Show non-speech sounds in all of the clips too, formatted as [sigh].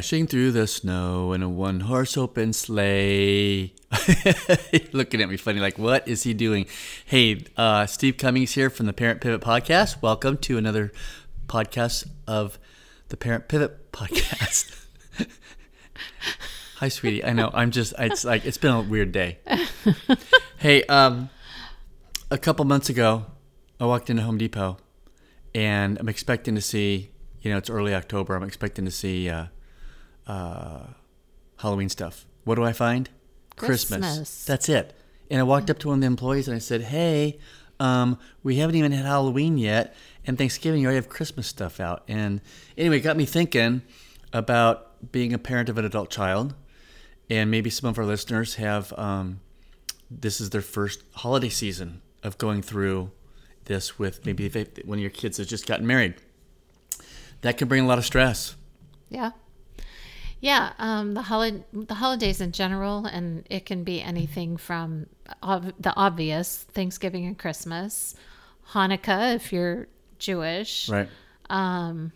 Dashing through the snow in a one horse open sleigh. [laughs] Looking at me funny, like, what is he doing? Hey, uh, Steve Cummings here from the Parent Pivot Podcast. Welcome to another podcast of the Parent Pivot Podcast. [laughs] Hi, sweetie. I know I'm just, it's like, it's been a weird day. [laughs] hey, um, a couple months ago, I walked into Home Depot and I'm expecting to see, you know, it's early October. I'm expecting to see uh, uh, Halloween stuff. What do I find? Christmas. That's it. And I walked up to one of the employees and I said, "Hey, um, we haven't even had Halloween yet, and Thanksgiving you already have Christmas stuff out." And anyway, it got me thinking about being a parent of an adult child, and maybe some of our listeners have um, this is their first holiday season of going through this with maybe if they, one of your kids has just gotten married. That can bring a lot of stress. Yeah. Yeah, um, the holi- the holidays in general, and it can be anything from ob- the obvious Thanksgiving and Christmas, Hanukkah if you're Jewish, Right. um,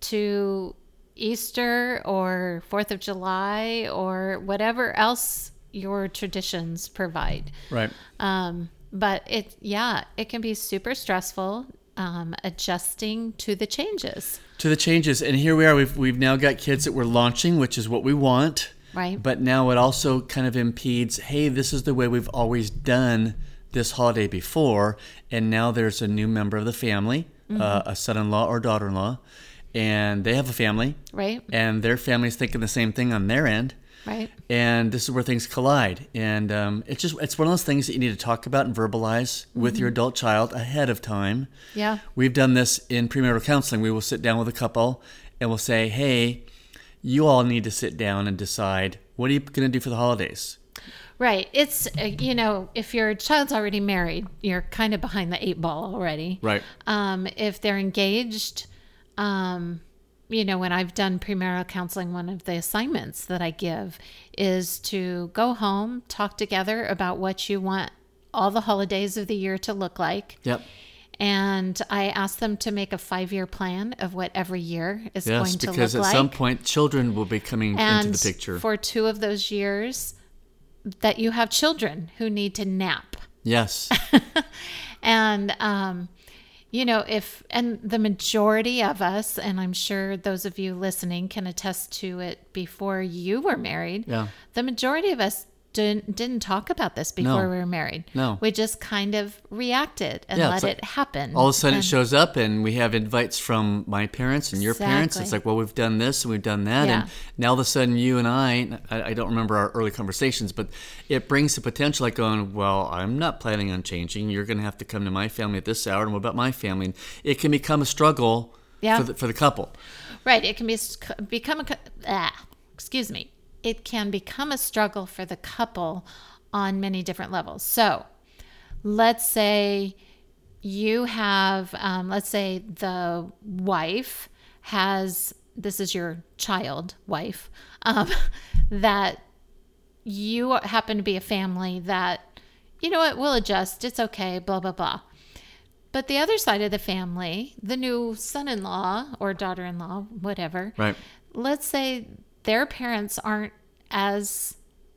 to Easter or Fourth of July or whatever else your traditions provide. Right. Um, but it, yeah, it can be super stressful um, adjusting to the changes, To the changes, and here we are. We've we've now got kids that we're launching, which is what we want. right? But now it also kind of impedes. Hey, this is the way we've always done this holiday before, and now there's a new member of the family, uh, a son-in-law or daughter-in-law, and they have a family, right, and their family's thinking the same thing on their end. right. and this is where things collide and um, it's just it's one of those things that you need to talk about and verbalize with your adult child ahead of time Yeah. we've done this in premarital counseling we will sit down with a couple and we'll say hey you all need to sit down and decide what are you going to do for the holidays Right. It's, uh, you know, if your child's already married, you're kind of behind the eight ball already. right Um, if they're engaged, um, you know, when I've done premarital counseling, one of the assignments that I give is to go home, talk together about what you want all the holidays of the year to look like. yep And I ask them to make a five year plan of what every year is yes going to look like. because at some point children will be coming and into the picture for two of those years, that you have children who need to nap. yes [laughs] And, um, you know, if, and the majority of us, and I'm sure those of you listening can attest to it before you were married, yeah. the majority of us didn't, didn't talk about this before No. we were married. No. We just kind of reacted and Yeah, let like it happen. all of a sudden it shows up and we have invites from my parents and your parents it's like well we've done this and we've done that and now all of a sudden you and I, I I don't remember our early conversations but it brings the potential like going well i'm not planning on changing you're going to have to come to my family at this hour and what about my family and it can become a struggle Yeah. for, the, for the couple Right. It can be become a ah, excuse me. It can become a struggle for the couple on many different levels. So, let's say you have, um, let's say the wife has this is your child wife um, [laughs] that you happen to be a family that you know what we'll adjust it's okay blah blah blah but the other side of the family, the new son in law or daughter in law, whatever, right let's say their parents aren't as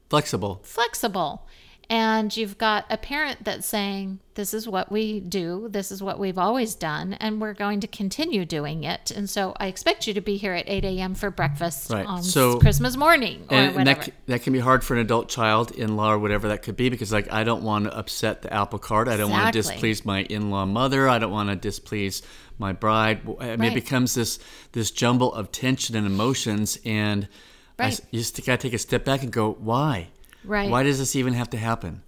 flexible flexible. And you've got a parent that's saying, This is what we do, this is what we've always done, and we're going to continue doing it. And so I expect you to be here at 8 a.m. for breakfast Right. on So- Christmas morning or and, and that, that can be hard for an adult child in-law or whatever that could be because like i don't want to upset the apple cart i don't want to displease my in-law mother i don't want to displease my bride I mean, Right. it becomes this this jumble of tension and emotions and I Right. you just gotta take a step back and go why Right. why does this even have to happen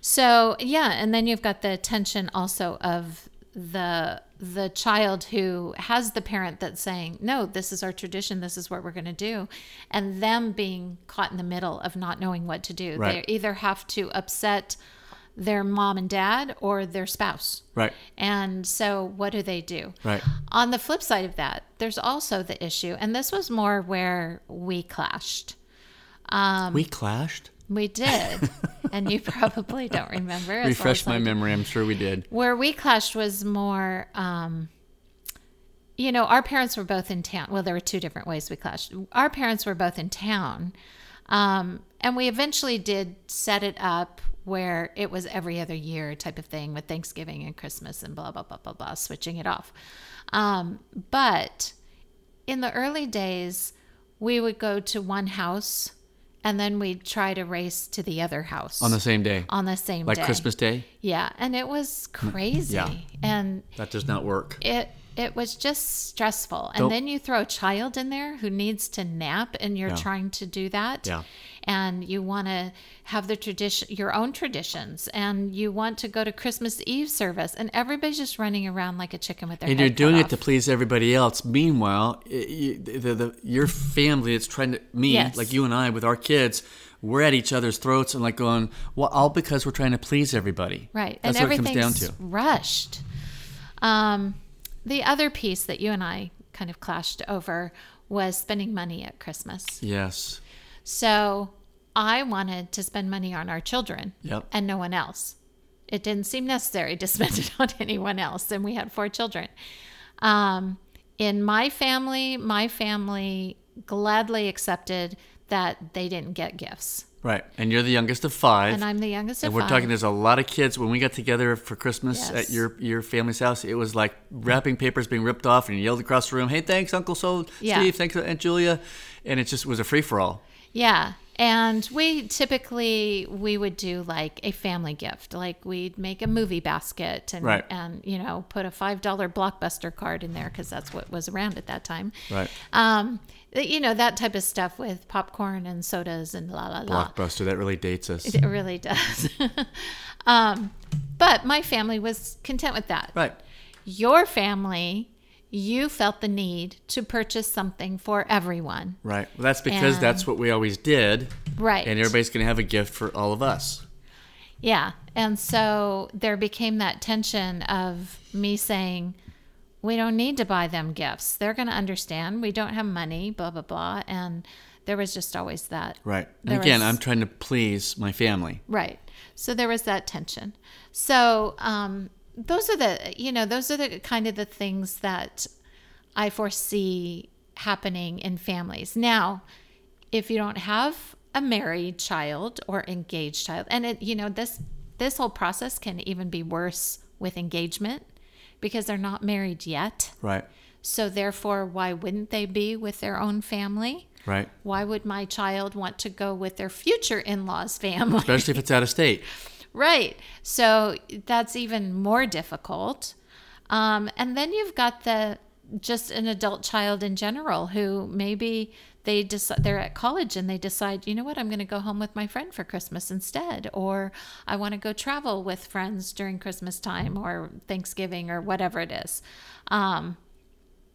So yeah, and then you've got the tension also of the the child who has the parent that's saying, "No, this is our tradition. This is what we're going to do," and them being caught in the middle of not knowing what to do. Right. They either have to upset their mom and dad or their spouse. right And so, what do they do? right On the flip side of that, there's also the issue, and this was more where we clashed. Um, we clashed We did, and you [laughs] probably don't remember. refresh my memory i'm sure we did Where we clashed was more, um, you know, our parents were both in town. Well, there were two different ways we clashed. Our parents were both in town. Um, and we eventually did set it up where it was every other year type of thing with Thanksgiving and Christmas and blah, blah, blah, blah, blah, switching it off. Um, but in the early days, we would go to one house and then we'd try to race to the other house On the same day, on the same day. like day. Christmas Day. Yeah. And it was hmm. crazy. Yeah. And That does not work. it it was just stressful. And Don't- then you throw a child in there who needs to nap and you're Yeah. trying to do that. Yeah. And you want to have the tradition your own traditions and you want to go to Christmas Eve service and everybody's just running around like a chicken with their and you're doing it to please everybody else. Meanwhile, you, the, the, your family that's trying to me, Yes. like you and I, with our kids, we're at each other's throats and like going, well, all because we're trying to please everybody. Right. That's and what it comes down to. rushed. Um, the other piece that you and I kind of clashed over was spending money at Christmas. Yes. So I wanted to spend money on our children Yep. and no one else. It didn't seem necessary to [laughs] spend it on anyone else. And we had four children. Um, in my family, my family gladly accepted that they didn't get gifts. Right. And you're the youngest of five. And I'm the youngest And of we're talking. There's a lot of kids. When we got together for Christmas Yes. at your your family's house, it was like wrapping papers being ripped off, and you yelled across the room, "Hey, thanks, Uncle So Yeah. Steve. Thanks, Aunt Julia," and it just was a free for all. Yeah. And we typically we would do like a family gift. Like we'd make a movie basket and Right. and you know, put a $5 blockbuster card in there cuz that's what was around at that time. Right. Um you know, that type of stuff with popcorn and sodas and la la la. Blockbuster. That really dates us. It really does. [laughs] um but my family was content with that. Right. Your family you felt the need to purchase something for everyone. Right. Well, that's because And- that's what we always did, Right. and everybody's going to have a gift for all of us. Yeah. And so there became that tension of me saying, we don't need to buy them gifts. They're going to understand. We don't have money, blah, blah, blah. And there was just always that. Right. And again, was- I'm trying to please my family. Right. So there was that tension. So um, those are the, you know, those are the kind of the things that I foresee happening in families. Now, if you don't have a married child or engaged child, and it, you know, this this whole process can even be worse with engagement because they're not married yet. Right. So therefore, why wouldn't they be with their own family? Right. Why would my child want to go with their future in-laws family? Especially if it's out of state. [laughs] Right. So that's even more difficult. Um, and then you've got the just an adult child in general who maybe they decide they're at college and they decide, you know what, I'm going to go home with my friend for Christmas instead, or I want to go travel with friends during Christmas time or Thanksgiving or whatever it is. Um,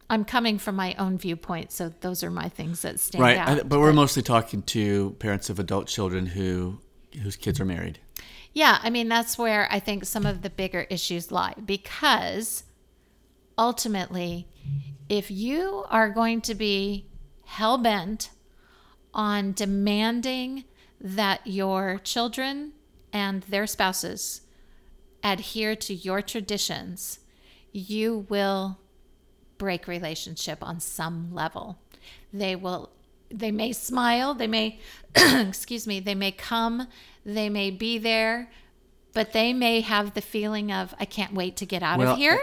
I'm coming from my own viewpoint, so those are my things that stand Right. out. I- but we're mostly talking to parents of adult children who whose kids are married. Yeah, I mean, that's where I think some of the bigger issues lie because ultimately, if you are going to be hell bent on demanding that your children and their spouses adhere to your traditions, you will break relationship on some level. They will they may smile, they may [clears throat] excuse me, they may come, they may be there, but they may have the feeling of I can't wait to get out Well, of here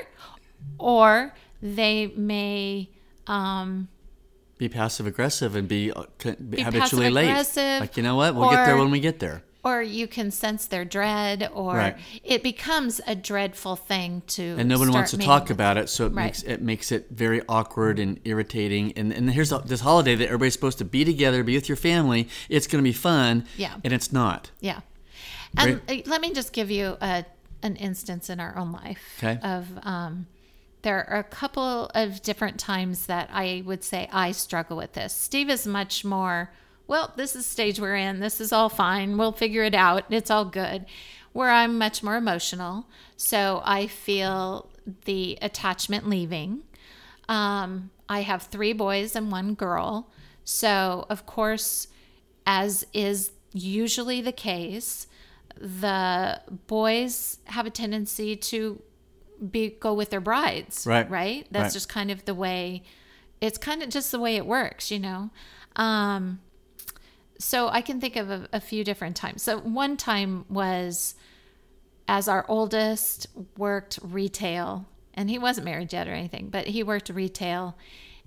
or they may um Be passive aggressive and be, uh, be habitually late. Like you know what? We'll get there when we get there. Or you can sense their dread or Right. it becomes a dreadful thing to and no one wants to talk about it so it Right. makes it makes it very awkward and irritating and and here's this holiday that everybody's supposed to be together be with your family it's going to be fun Yeah. and it's not Yeah. And uh, let me just give you a, an instance in our own life Okay. of um, there are a couple of different times that I would say I struggle with this. Steve is much more, well, this is the stage we're in. This is all fine. We'll figure it out. It's all good. Where I'm much more emotional. So I feel the attachment leaving. Um, I have three boys and one girl. So, of course, as is usually the case, the boys have a tendency to be go with their brides. Right. Right. That's Right. just kind of the way. It's kind of just the way it works, you know. Um, so I can think of a, a few different times. So one time was as our oldest worked retail, and he wasn't married yet or anything, but he worked retail,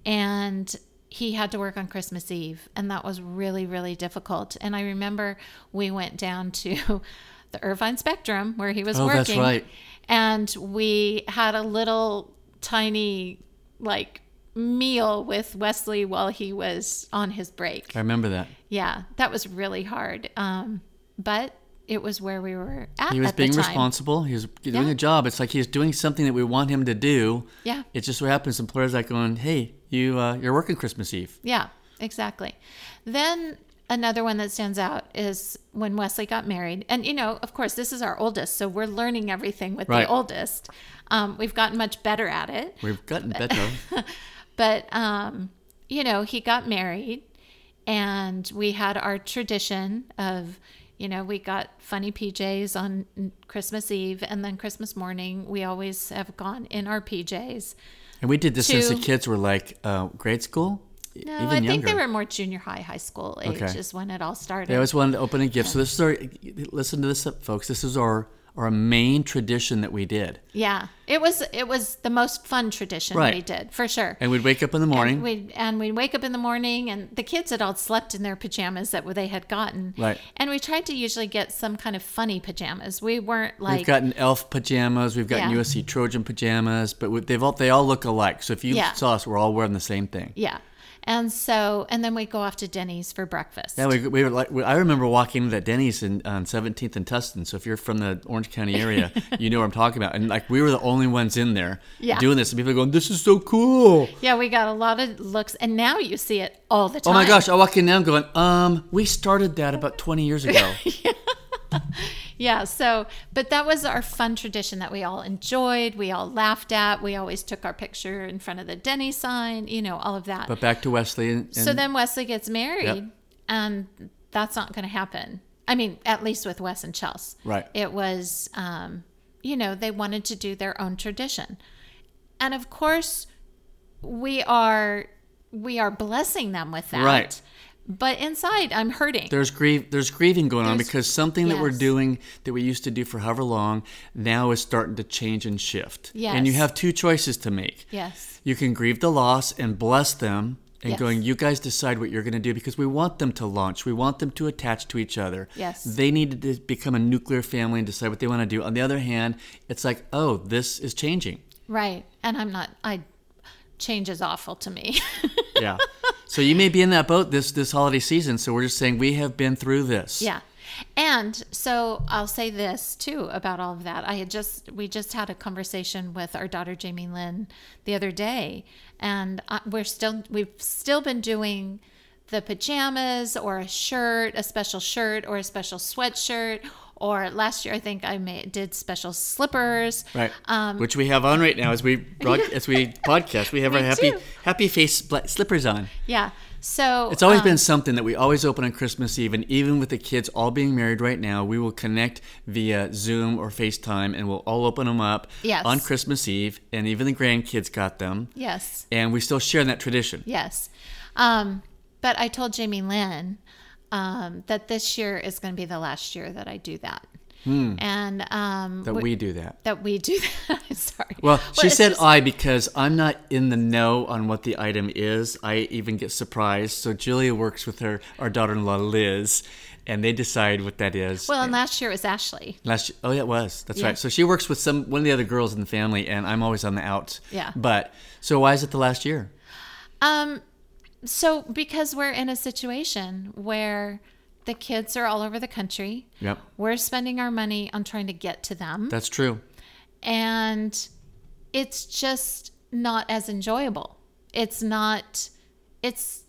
and he had to work on Christmas Eve, and that was really, really difficult. And I remember we went down to [laughs] the Irvine Spectrum where he was Oh, working, that's right. and we had a little tiny like meal with Wesley while he was on his break. I remember that. Yeah, that was really hard. Um, but it was where we were at. He was at the being responsible. He was doing Yeah. a job. It's like he's doing something that we want him to do. Yeah, It just so happens employers like going, "Hey, you uh, you're working Christmas Eve." yeah, exactly. Then another one that stands out is when Wesley got married, and you know, of course, this is our oldest, so we're learning everything with Right. the oldest. Um, we've gotten much better at it. We've gotten better. [laughs] But um, you know, he got married, and we had our tradition of, you know, we got funny PJs on Christmas Eve, and then Christmas morning we always have gone in our PJs. and we did this since the kids were like uh, grade school, No, even I think they were more junior high, high school age Okay. is when it all started. They always wanted to open a gift. So this is our listen to this, folks. This is our our main tradition that we did. yeah, it was it was the most fun tradition Right. we did for sure. And we'd wake up in the morning. we'd, and we'd wake up in the morning, and the kids had all slept in their pajamas that they had gotten. Right. And we tried to usually get some kind of funny pajamas. We weren't like We've gotten elf pajamas. We've gotten Yeah. USC Trojan pajamas, but they've all they all look alike. So if you Yeah. saw us, we're all wearing the same thing. yeah. And so and then we go off to Denny's for breakfast. Yeah, we, we were like we, I remember walking into that Denny's in, on 17th and Tustin. So if you're from the Orange County area, [laughs] you know what I'm talking about. And like we were the only ones in there Yeah. doing this, and people are going, "This is so cool." yeah, we got a lot of looks, and now you see it all the time. Oh my gosh! I walk in now, I'm going, um, we started that about 20 years ago. [laughs] Yeah, so, but that was our fun tradition that we all enjoyed. We all laughed at. We always took our picture in front of the Denny sign, you know, all of that. but back to Wesley, and, and so then Wesley gets married, Yep. and that's not going to happen. I mean, at least with Wes and Chelsea. Right. It was, um, you know, they wanted to do their own tradition. And of course, we are we are blessing them with that. Right. But inside, I'm hurting. there's grief, there's grieving going on because something that we're doing that we used to do for however long now is starting to change and shift. Yes. And you have two choices to make. yes. You can grieve the loss and bless them and Yes. going, you guys decide what you're going to do because we want them to launch. We want them to attach to each other. Yes. They need to become a nuclear family and decide what they want to do. On the other hand, it's like, oh, this is changing. Right. And I'm not, I, change is awful to me. [laughs] Yeah. so you may be in that boat this this holiday season. So we're just saying we have been through this. yeah. And so I'll say this too about all of that. I had just, we just had a conversation with our daughter, Jamie Lynn, the other day. And we're still, we've still been doing the pajamas or a shirt, a special shirt or a special sweatshirt. Or last year, I think I made, did special slippers. Right. Um, Which we have on right now as we [laughs] broad, as we podcast. We have [laughs] our happy do. happy face slippers on. Yeah. So It's always um, been something that we always open on Christmas Eve, and even with the kids all being married right now, we will connect via Zoom or FaceTime, and we'll all open them up Yes. on Christmas Eve, and even the grandkids got them, yes. and we still share in that tradition. Yes. Um, but I told Jamie Lynn um, that this year is going to be the last year that I do that. And um, Hmm. That we- we do that. that we do [laughs] that. Sorry. Well, she it's said just- I because I'm not in the know on what the item is. I even get surprised. So Julia works with her our daughter-in-law Liz, and they decide what that is. well, and last year it was Ashley. Last year, oh yeah, it was. That's Yeah. right. So she works with some one of the other girls in the family, and I'm always on the out. Yeah. But so why is it the last year? Um, so because we're in a situation where the kids are all over the country, Yep, we're spending our money on trying to get to them, that's true. and it's just not as enjoyable. It's not. It's.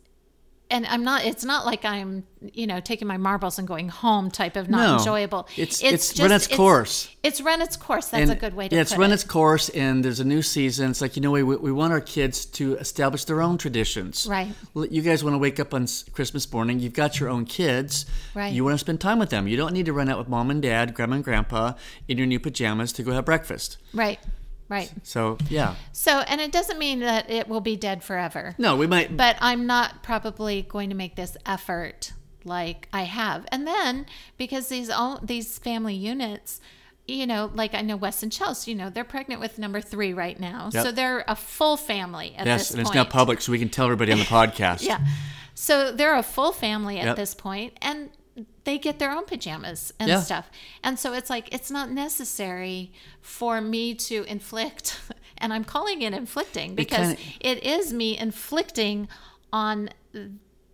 And I'm not. It's not like I'm, you know, taking my marbles and going home type of not No, enjoyable. it's- it's run its course. It's run its course. That's a good way to yeah, put it's run it. its course, and there's a new season. It's like you know, we, we want our kids to establish their own traditions. Right. You guys want to wake up on Christmas morning. You've got your own kids. Right. You want to spend time with them. You don't need to run out with mom and dad, grandma and grandpa in your new pajamas to go have breakfast. right. Right. So yeah, So, and it doesn't mean that it will be dead forever. no, we might. but I'm not probably going to make this effort like I have. And then because these all these family units, you know, like I know Wes and Chelsea, you know, they're pregnant with number three right now, Yep. so they're a full family at yes, this and it's now public, so we can tell everybody on the [laughs] podcast. Yeah, so they're a full family at Yep. this point, and they get their own pajamas and Yeah. stuff. And so it's like it's not necessary for me to inflict, [laughs] and I'm calling it inflicting because kinda- it is me inflicting on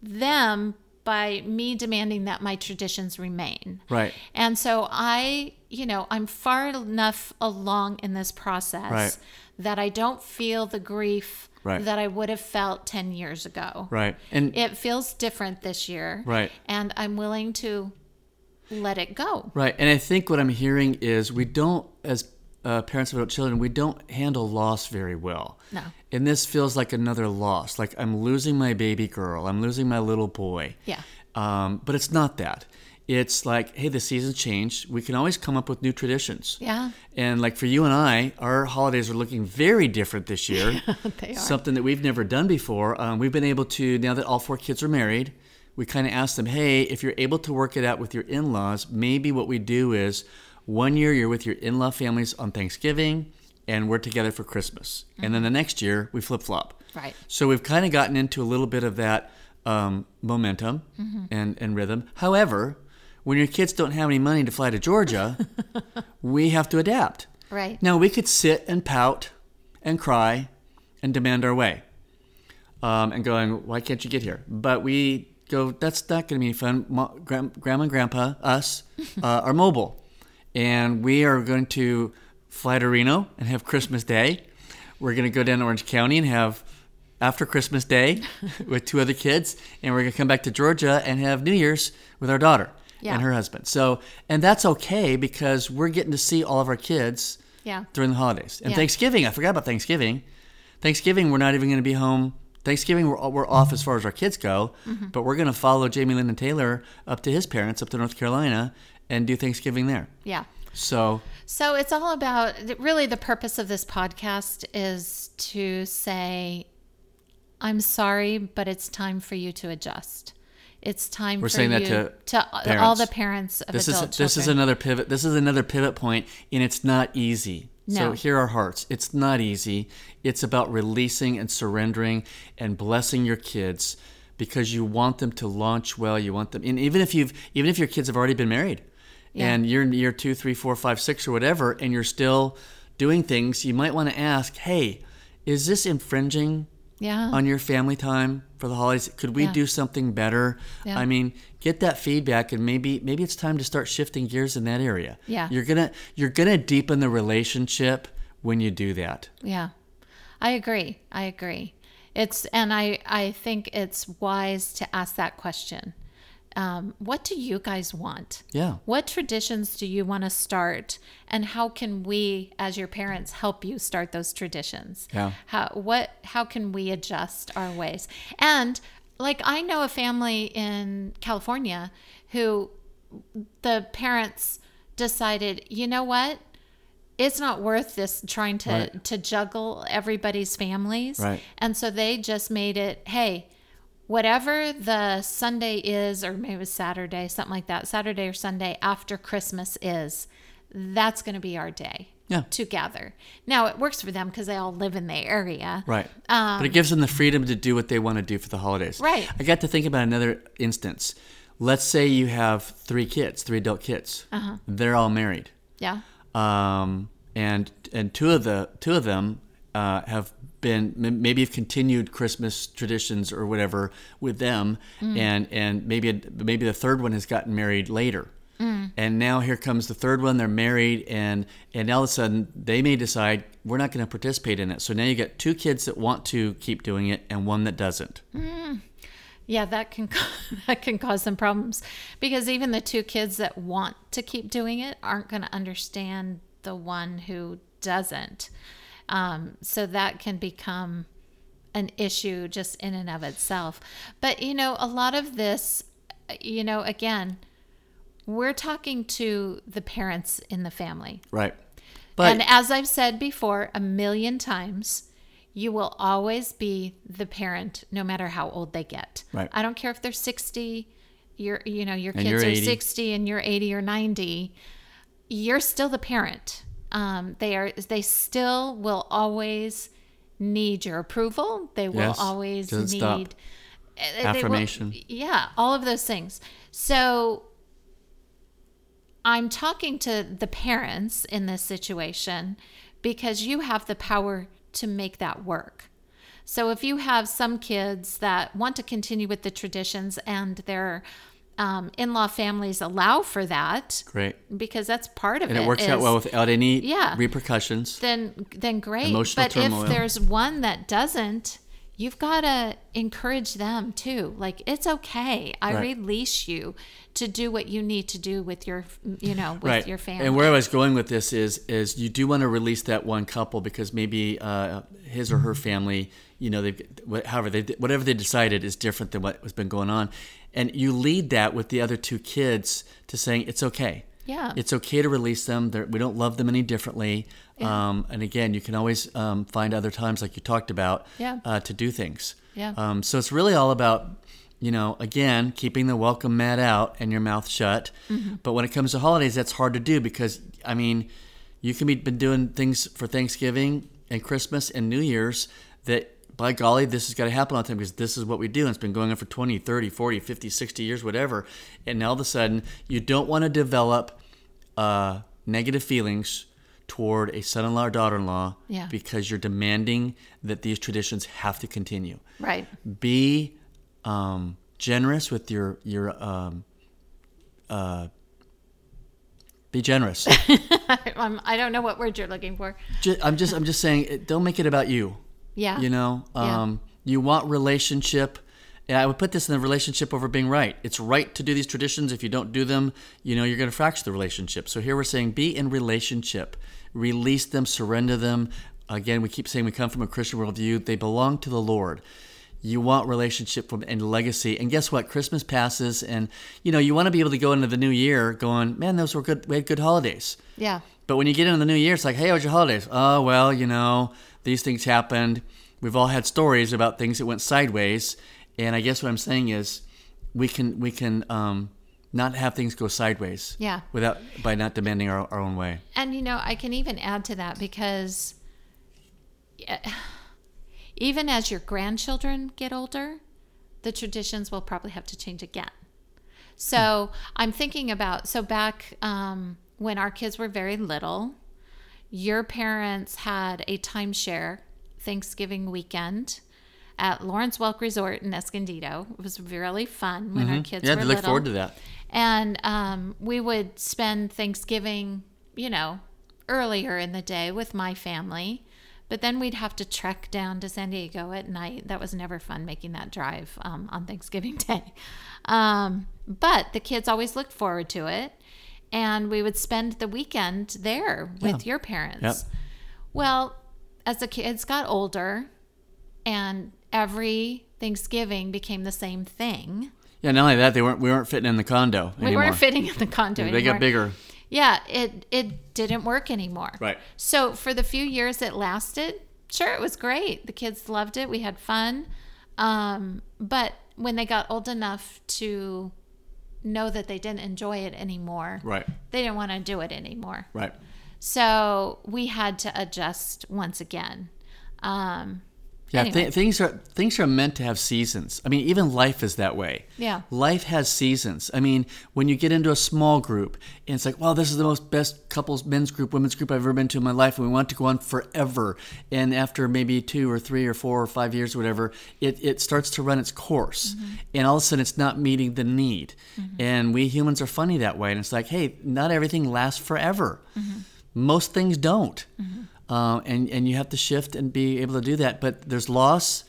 them by me demanding that my traditions remain. Right. And so I, you know, I'm far enough along in this process Right. that I don't feel the grief Right. that I would have felt 10 years ago. Right. And It feels different this year. Right. And I'm willing to let it go. Right. And I think what I'm hearing is we don't, as uh, parents of adult children, we don't handle loss very well. No. And this feels like another loss. Like I'm losing my baby girl, I'm losing my little boy. Yeah. Um, but it's not that. It's like, hey, the season's change. We can always come up with new traditions. Yeah. And like for you and I, our holidays are looking very different this year. [laughs] They are. Something that we've never done before. Um, we've been able to, now that all four kids are married, we kind of asked them, hey, if you're able to work it out with your in laws, maybe what we do is one year you're with your in law families on Thanksgiving and we're together for Christmas. And then the next year we flip flop. Right. So we've kind of gotten into a little bit of that um, momentum and, and rhythm. However, when your kids don't have any money to fly to Georgia, [laughs] we have to adapt. Right. Now we could sit and pout and cry and demand our way, um, and going, "Why can't you get here?" But we go, "That's not going to be fun." Mo- gram- grandma and grandpa, us, [laughs] uh, are mobile, and we are going to fly to Reno and have Christmas Day. We're going to go down to Orange County and have after Christmas Day [laughs] with two other kids, and we're going to come back to Georgia and have New Year's with our daughter Yeah. and her husband. So, and that's okay because we're getting to see all of our kids Yeah. during the holidays. And Yeah. Thanksgiving, I forgot about Thanksgiving. Thanksgiving, we're not even going to be home. Thanksgiving, we're, we're off as far as our kids go, Mm-hmm. but we're going to follow Jamie Lynn and Taylor up to his parents, up to North Carolina, and do Thanksgiving there. Yeah. So, So it's all about really the purpose of this podcast is to say, I'm sorry, but it's time for you to adjust. It's time We're for saying that to to uh, all the parents of this is adult this is another pivot. This is another pivot point, and it's not easy. no. So hear our hearts. It's not easy. It's about releasing and surrendering and blessing your kids because you want them to launch well. You want them, and even if you've even if your kids have already been married, and you're in year two, three, four, five, six, or whatever, and you're still doing things, you might want to ask, hey, is this infringing yeah. on your family time for the holidays? Could we Yeah. do something better? Yeah. I mean, get that feedback and maybe maybe it's time to start shifting gears in that area. Yeah. You're going to you're to deepen the relationship when you do that. Yeah. I agree. I agree. It's and I I think it's wise to ask that question. Um, what do you guys want? Yeah. What traditions do you want to start, and how can we, as your parents, help you start those traditions? Yeah. How what how can we adjust our ways? And like I know a family in California who the parents decided, you know what? It's not worth this trying to Right. to juggle everybody's families. Right. And so they just made it, hey, whatever the Sunday is, or maybe it was Saturday, something like that, Saturday or Sunday after Christmas is, that's going to be our day Yeah. to gather. Now, it works for them because they all live in the area. Right. but it gives them the freedom to do what they want to do for the holidays. Um, Right. I got to think about another instance. Let's say you have three kids, three adult kids. Uh-huh. They're all married. Yeah. um, and and two of the two of them uh, have been m- maybe have continued Christmas traditions or whatever with them, mm. and and maybe maybe the third one has gotten married later. Mm. And now here comes the third one. They're married, and and all of a sudden they may decide we're not going to participate in it. So now you got two kids that want to keep doing it, and one that doesn't. Mm. Yeah, that can [laughs] that can cause some problems because even the two kids that want to keep doing it aren't going to understand the one who doesn't. Um, so that can become an issue just in and of itself. But you know, a lot of this, you know, again, we're talking to the parents in the family. Right. But- and as I've said before a million times, you will always be the parent no matter how old they get. Right. I don't care if they're 60, you're you know, your kids you're 60 and you're 80 or 90. You're still the parent. Um, they are they still will always need your approval. They will Yes. always need stop. uh, they will- Affirmation. yeah, all of those things. So I'm talking to the parents in this situation because you have the power to make that work. So if you have some kids that want to continue with the traditions and their um, in-law families allow for that, Great. because that's part of And it. And it works out well without any Yeah. repercussions. then then great. Emotional but turmoil. if there's one that doesn't, you've got to encourage them too. Like it's okay. I Right. release you to do what you need to do with your, you know, with right. your family. And where I was going with this is is you do want to release that one couple because maybe uh, his or her family, you know, they however they whatever they decided is different than what has been going on, and you lead that with the other two kids to saying it's okay. Yeah. It's okay to release them. They're, we don't love them any differently. Um, and again, you can always um, find other times, like you talked about, Yeah. uh, to do things. Yeah. Um, so it's really all about, you know, again, keeping the welcome mat out and your mouth shut. Mm-hmm. But when it comes to holidays, that's hard to do because, I mean, you can be been doing things for Thanksgiving and Christmas and New Year's that, by golly, this has got to happen all the time because this is what we do. And it's been going on for 20, 30, 40, 50, 60 years, whatever. And now all of a sudden, you don't want to develop uh, negative feelings toward a son-in-law or daughter-in-law Yeah. because you're demanding that these traditions have to continue right. be um, generous with your your um, uh, be generous. [laughs] I don't know what word you're looking for. I'm just I'm just saying don't make it about you. Yeah. You know, Yeah. um, you want relationship. And I would put this in the relationship over being right. It's right to do these traditions. If you don't do them, you know, you're going to fracture the relationship. So here we're saying be in relationship, release them, surrender them. Again, we keep saying we come from a Christian worldview. They belong to the Lord. You want relationship from and legacy. And guess what? Christmas passes, and you know you want to be able to go into the new year going, man, those were good. We had good holidays. Yeah. But when you get into the new year, it's like, hey, how was your holidays? Oh, well, you know, these things happened. We've all had stories about things that went sideways. And I guess what I'm saying is we can we can um, not have things go sideways. Yeah. Without by not demanding our, our own way. And you know, I can even add to that because [sighs] even as your grandchildren get older, the traditions will probably have to change again. So I'm thinking about so back um, when our kids were very little, your parents had a timeshare Thanksgiving weekend at Lawrence Welk Resort in Escondido. It was really fun when our kids Mm-hmm. yeah, were they look little. forward to that. And um, we would spend Thanksgiving, you know, earlier in the day with my family. But then we'd have to trek down to San Diego at night. That was never fun making that drive um, on Thanksgiving [laughs] Day. Um, but the kids always looked forward to it. And we would spend the weekend there with your parents. Yep. Well, as the kids got older and every Thanksgiving became the same thing, Yeah, not only that, they weren't we weren't fitting in the condo we anymore. weren't fitting in the condo anymore. they anymore. got bigger. Yeah, it it didn't work anymore. Right. So for the few years it lasted, sure, it was great. The kids loved it. We had fun. Um, but when they got old enough to know that they didn't enjoy it anymore, Right. they didn't want to do it anymore. Right. So we had to adjust once again. Um, Yeah, Anyway. thi- things are things are meant to have seasons. I mean, even life is that way. Yeah. life has seasons. I mean, when you get into a small group, and it's like, wow, this is the most best couples, men's group, women's group I've ever been to in my life, and we want to go on forever. And after maybe two or three or four or five years or whatever, it, it starts to run its course, mm-hmm. and all of a sudden it's not meeting the need. Mm-hmm. And we humans are funny that way, and it's like, hey, not everything lasts forever. Mm-hmm. Most things don't. Um, and, and you have to shift and be able to do that. But there's loss,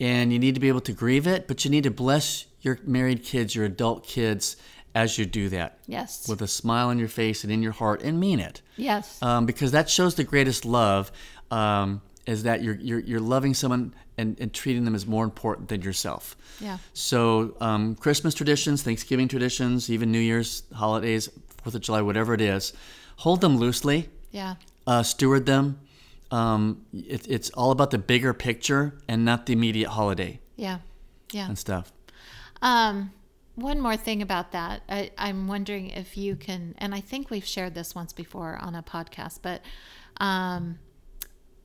and you need to be able to grieve it, but you need to bless your married kids, your adult kids, as you do that. yes. With a smile on your face and in your heart, and mean it. yes. Um, because that shows the greatest love um, is that you're, you're, you're loving someone and, and treating them as more important than yourself. yeah. So, um, Christmas traditions, Thanksgiving traditions, even New Year's holidays, Fourth of July, whatever it is, hold them loosely Yeah. uh, steward them. Um, it, it's all about the bigger picture and not the immediate holiday Yeah. Yeah. and stuff. Um, one more thing about that. I, I'm wondering if you can, and I think we've shared this once before on a podcast, but um,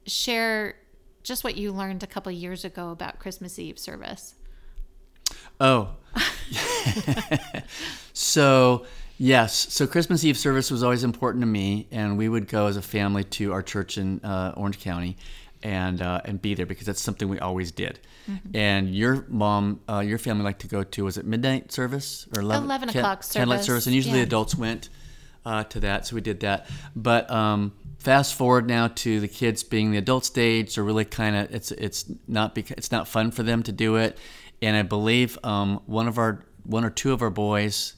share just what you learned a couple years ago about Christmas Eve service. Oh. [laughs] [laughs] so, yes. So, Christmas Eve service was always important to me, and we would go as a family to our church in uh, Orange County and uh, and be there because that's something we always did. And your mom, uh, your family liked to go to, was it midnight service or 11, 11 can- o'clock Candlelight service, service. And usually yeah. adults went uh, to that, so we did that. But um, fast forward now to the kids being the adult stage, so really kind of it's it's not beca- it's not fun for them to do it. And I believe um, one of our one or two of our boys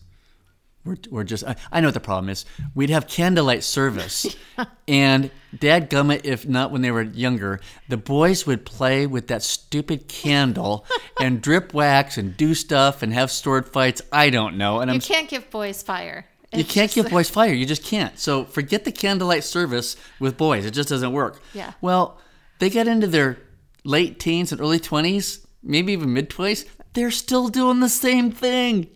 we're, we're just I, I know what the problem is we'd have candlelight service [laughs] and dad gummit if not when they were younger the boys would play with that stupid candle [laughs] and drip wax and do stuff and have sword fights i don't know and i'm You can't give boys fire. you It's can't just give boys fire. You just can't. So forget the candlelight service with boys. It just doesn't work. Yeah. Well, they get into their late teens and early 20s, maybe even mid 20s. They're still doing the same thing.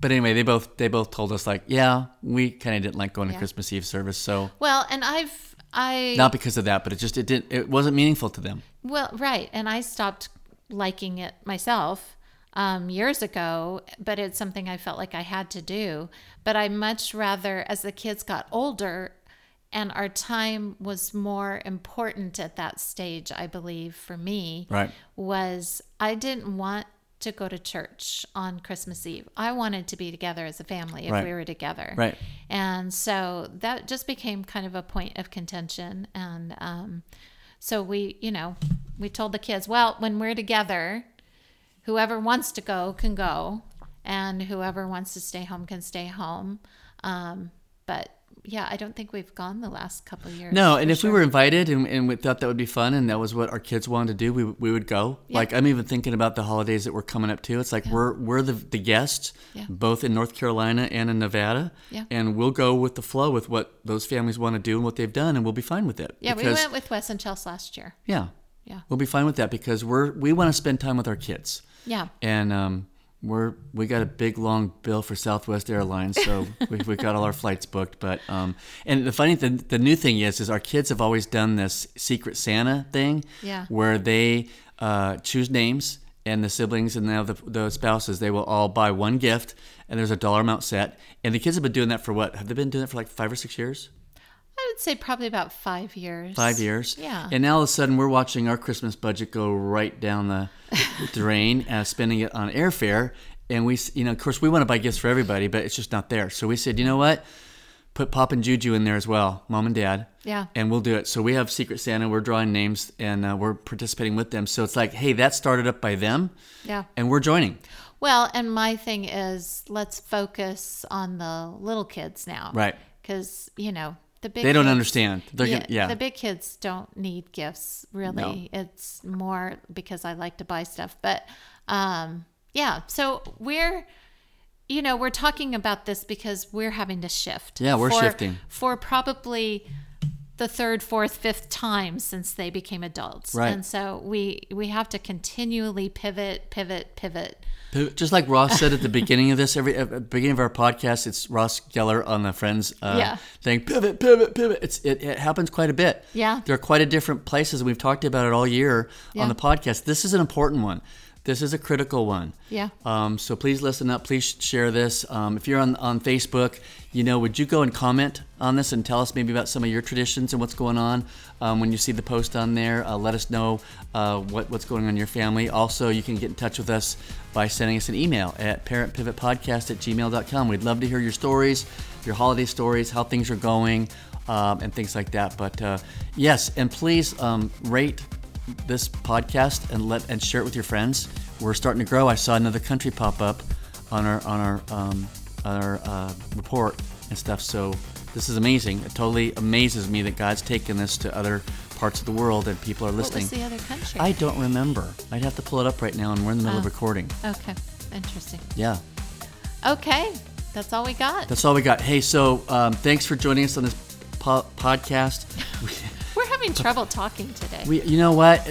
But anyway, they both they both told us like, yeah, we kind of didn't like going to Christmas Eve service. So Well, and I've I not because of that, but it just it didn't it wasn't meaningful to them. Well, right. And I stopped liking it myself um, years ago, but it's something I felt like I had to do. But I much rather, as the kids got older and our time was more important at that stage, I believe, for me, Right. was I didn't want to go to church on Christmas Eve. I wanted to be together as a family if Right. we were together. Right. And so that just became kind of a point of contention. And um, so we, you know, we told the kids, well, when we're together, whoever wants to go can go, and whoever wants to stay home can stay home. Um, but yeah, I don't think we've gone the last couple of years. No, and if we were invited and, and we thought that would be fun and that was what our kids wanted to do, we, we would go. Like I'm even thinking about the holidays that we're coming up to. It's like we're we're the, the guests, Yeah. both in North Carolina and in Nevada, Yeah. and we'll go with the flow with what those families want to do and what they've done, and we'll be fine with it. yeah, we went with Wes and Chelsea last year. Yeah, Yeah, we'll be fine with that because we're we want to spend time with our kids, yeah, and um, we're we got a big long bill for Southwest Airlines, so [laughs] we, we got all our flights booked. But um, and the funny the, the new thing is is our kids have always done this Secret Santa thing, Yeah. where they uh, choose names and the siblings and now the, the spouses they will all buy one gift and there's a dollar amount set and the kids have been doing that for what have they been doing it for like five or six years I would say probably about five years. five years. Yeah. And now all of a sudden we're watching our Christmas budget go right down the [laughs] drain, uh, spending it on airfare. And we, you know, of course, we want to buy gifts for everybody, but it's just not there. So we said, you know what? Put Pop and Juju in there as well, mom and dad. Yeah. And we'll do it. So we have Secret Santa. We're drawing names and uh, we're participating with them. So it's like, hey, that started up by them, Yeah. and we're joining. Well, and my thing is let's focus on the little kids now. Right. Because, you know, the big They don't kids- understand. They're yeah, gonna, yeah. The big kids don't need gifts, really. It's more because I like to buy stuff. But um, yeah, so we're, you know, we're talking about this because we're having to shift. Yeah, we're for- shifting. For probably the third, fourth, fifth time since they became adults. Right. And so we we have to continually pivot, pivot, pivot. Pivot- Just like Ross said at the beginning of this, every at the beginning of our podcast, it's Ross Geller on the Friends uh, Yeah. thing. Pivot, pivot, pivot. It's it, it happens quite a bit. Yeah. there are quite a different places. and We've talked about it all year Yeah. on the podcast. This is an important one. This is a critical one. Yeah. Um, so please listen up. Please share this. Um, if you're on on Facebook, you know, would you go and comment on this and tell us maybe about some of your traditions and what's going on um, when you see the post on there? Uh, let us know uh, what, what's going on in your family. Also, you can get in touch with us by sending us an email at parentpivotpodcast at gmail.com. We'd love to hear your stories, your holiday stories, how things are going, um, and things like that. But uh, yes, and please um, rate this podcast and let and share it with your friends. We're starting to grow. I saw another country pop up on our on our um, on our uh, report and stuff. So this is amazing. It totally amazes me that God's taken this to other parts of the world and people are listening. What was the other country? I don't remember. I'd have to pull it up right now, and we're in the middle of Oh. recording. okay. Interesting. Yeah, Okay. That's all we got. that's all we got. Hey, so um, thanks for joining us on this po- podcast. [laughs] Having trouble talking today. We, you know what?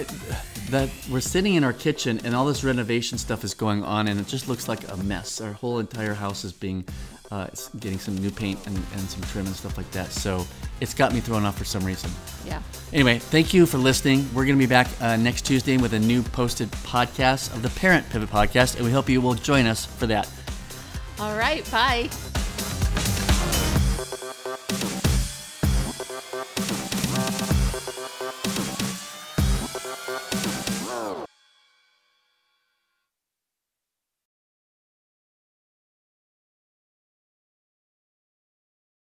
That we're sitting in our kitchen and all this renovation stuff is going on, and it just looks like a mess. Our whole entire house is being, uh, getting some new paint and, and some trim and stuff like that. So it's got me thrown off for some reason. yeah. Anyway, thank you for listening. We're going to be back uh, next Tuesday with a new posted podcast of the Parent Pivot Podcast, and we hope you will join us for that. All right. Bye.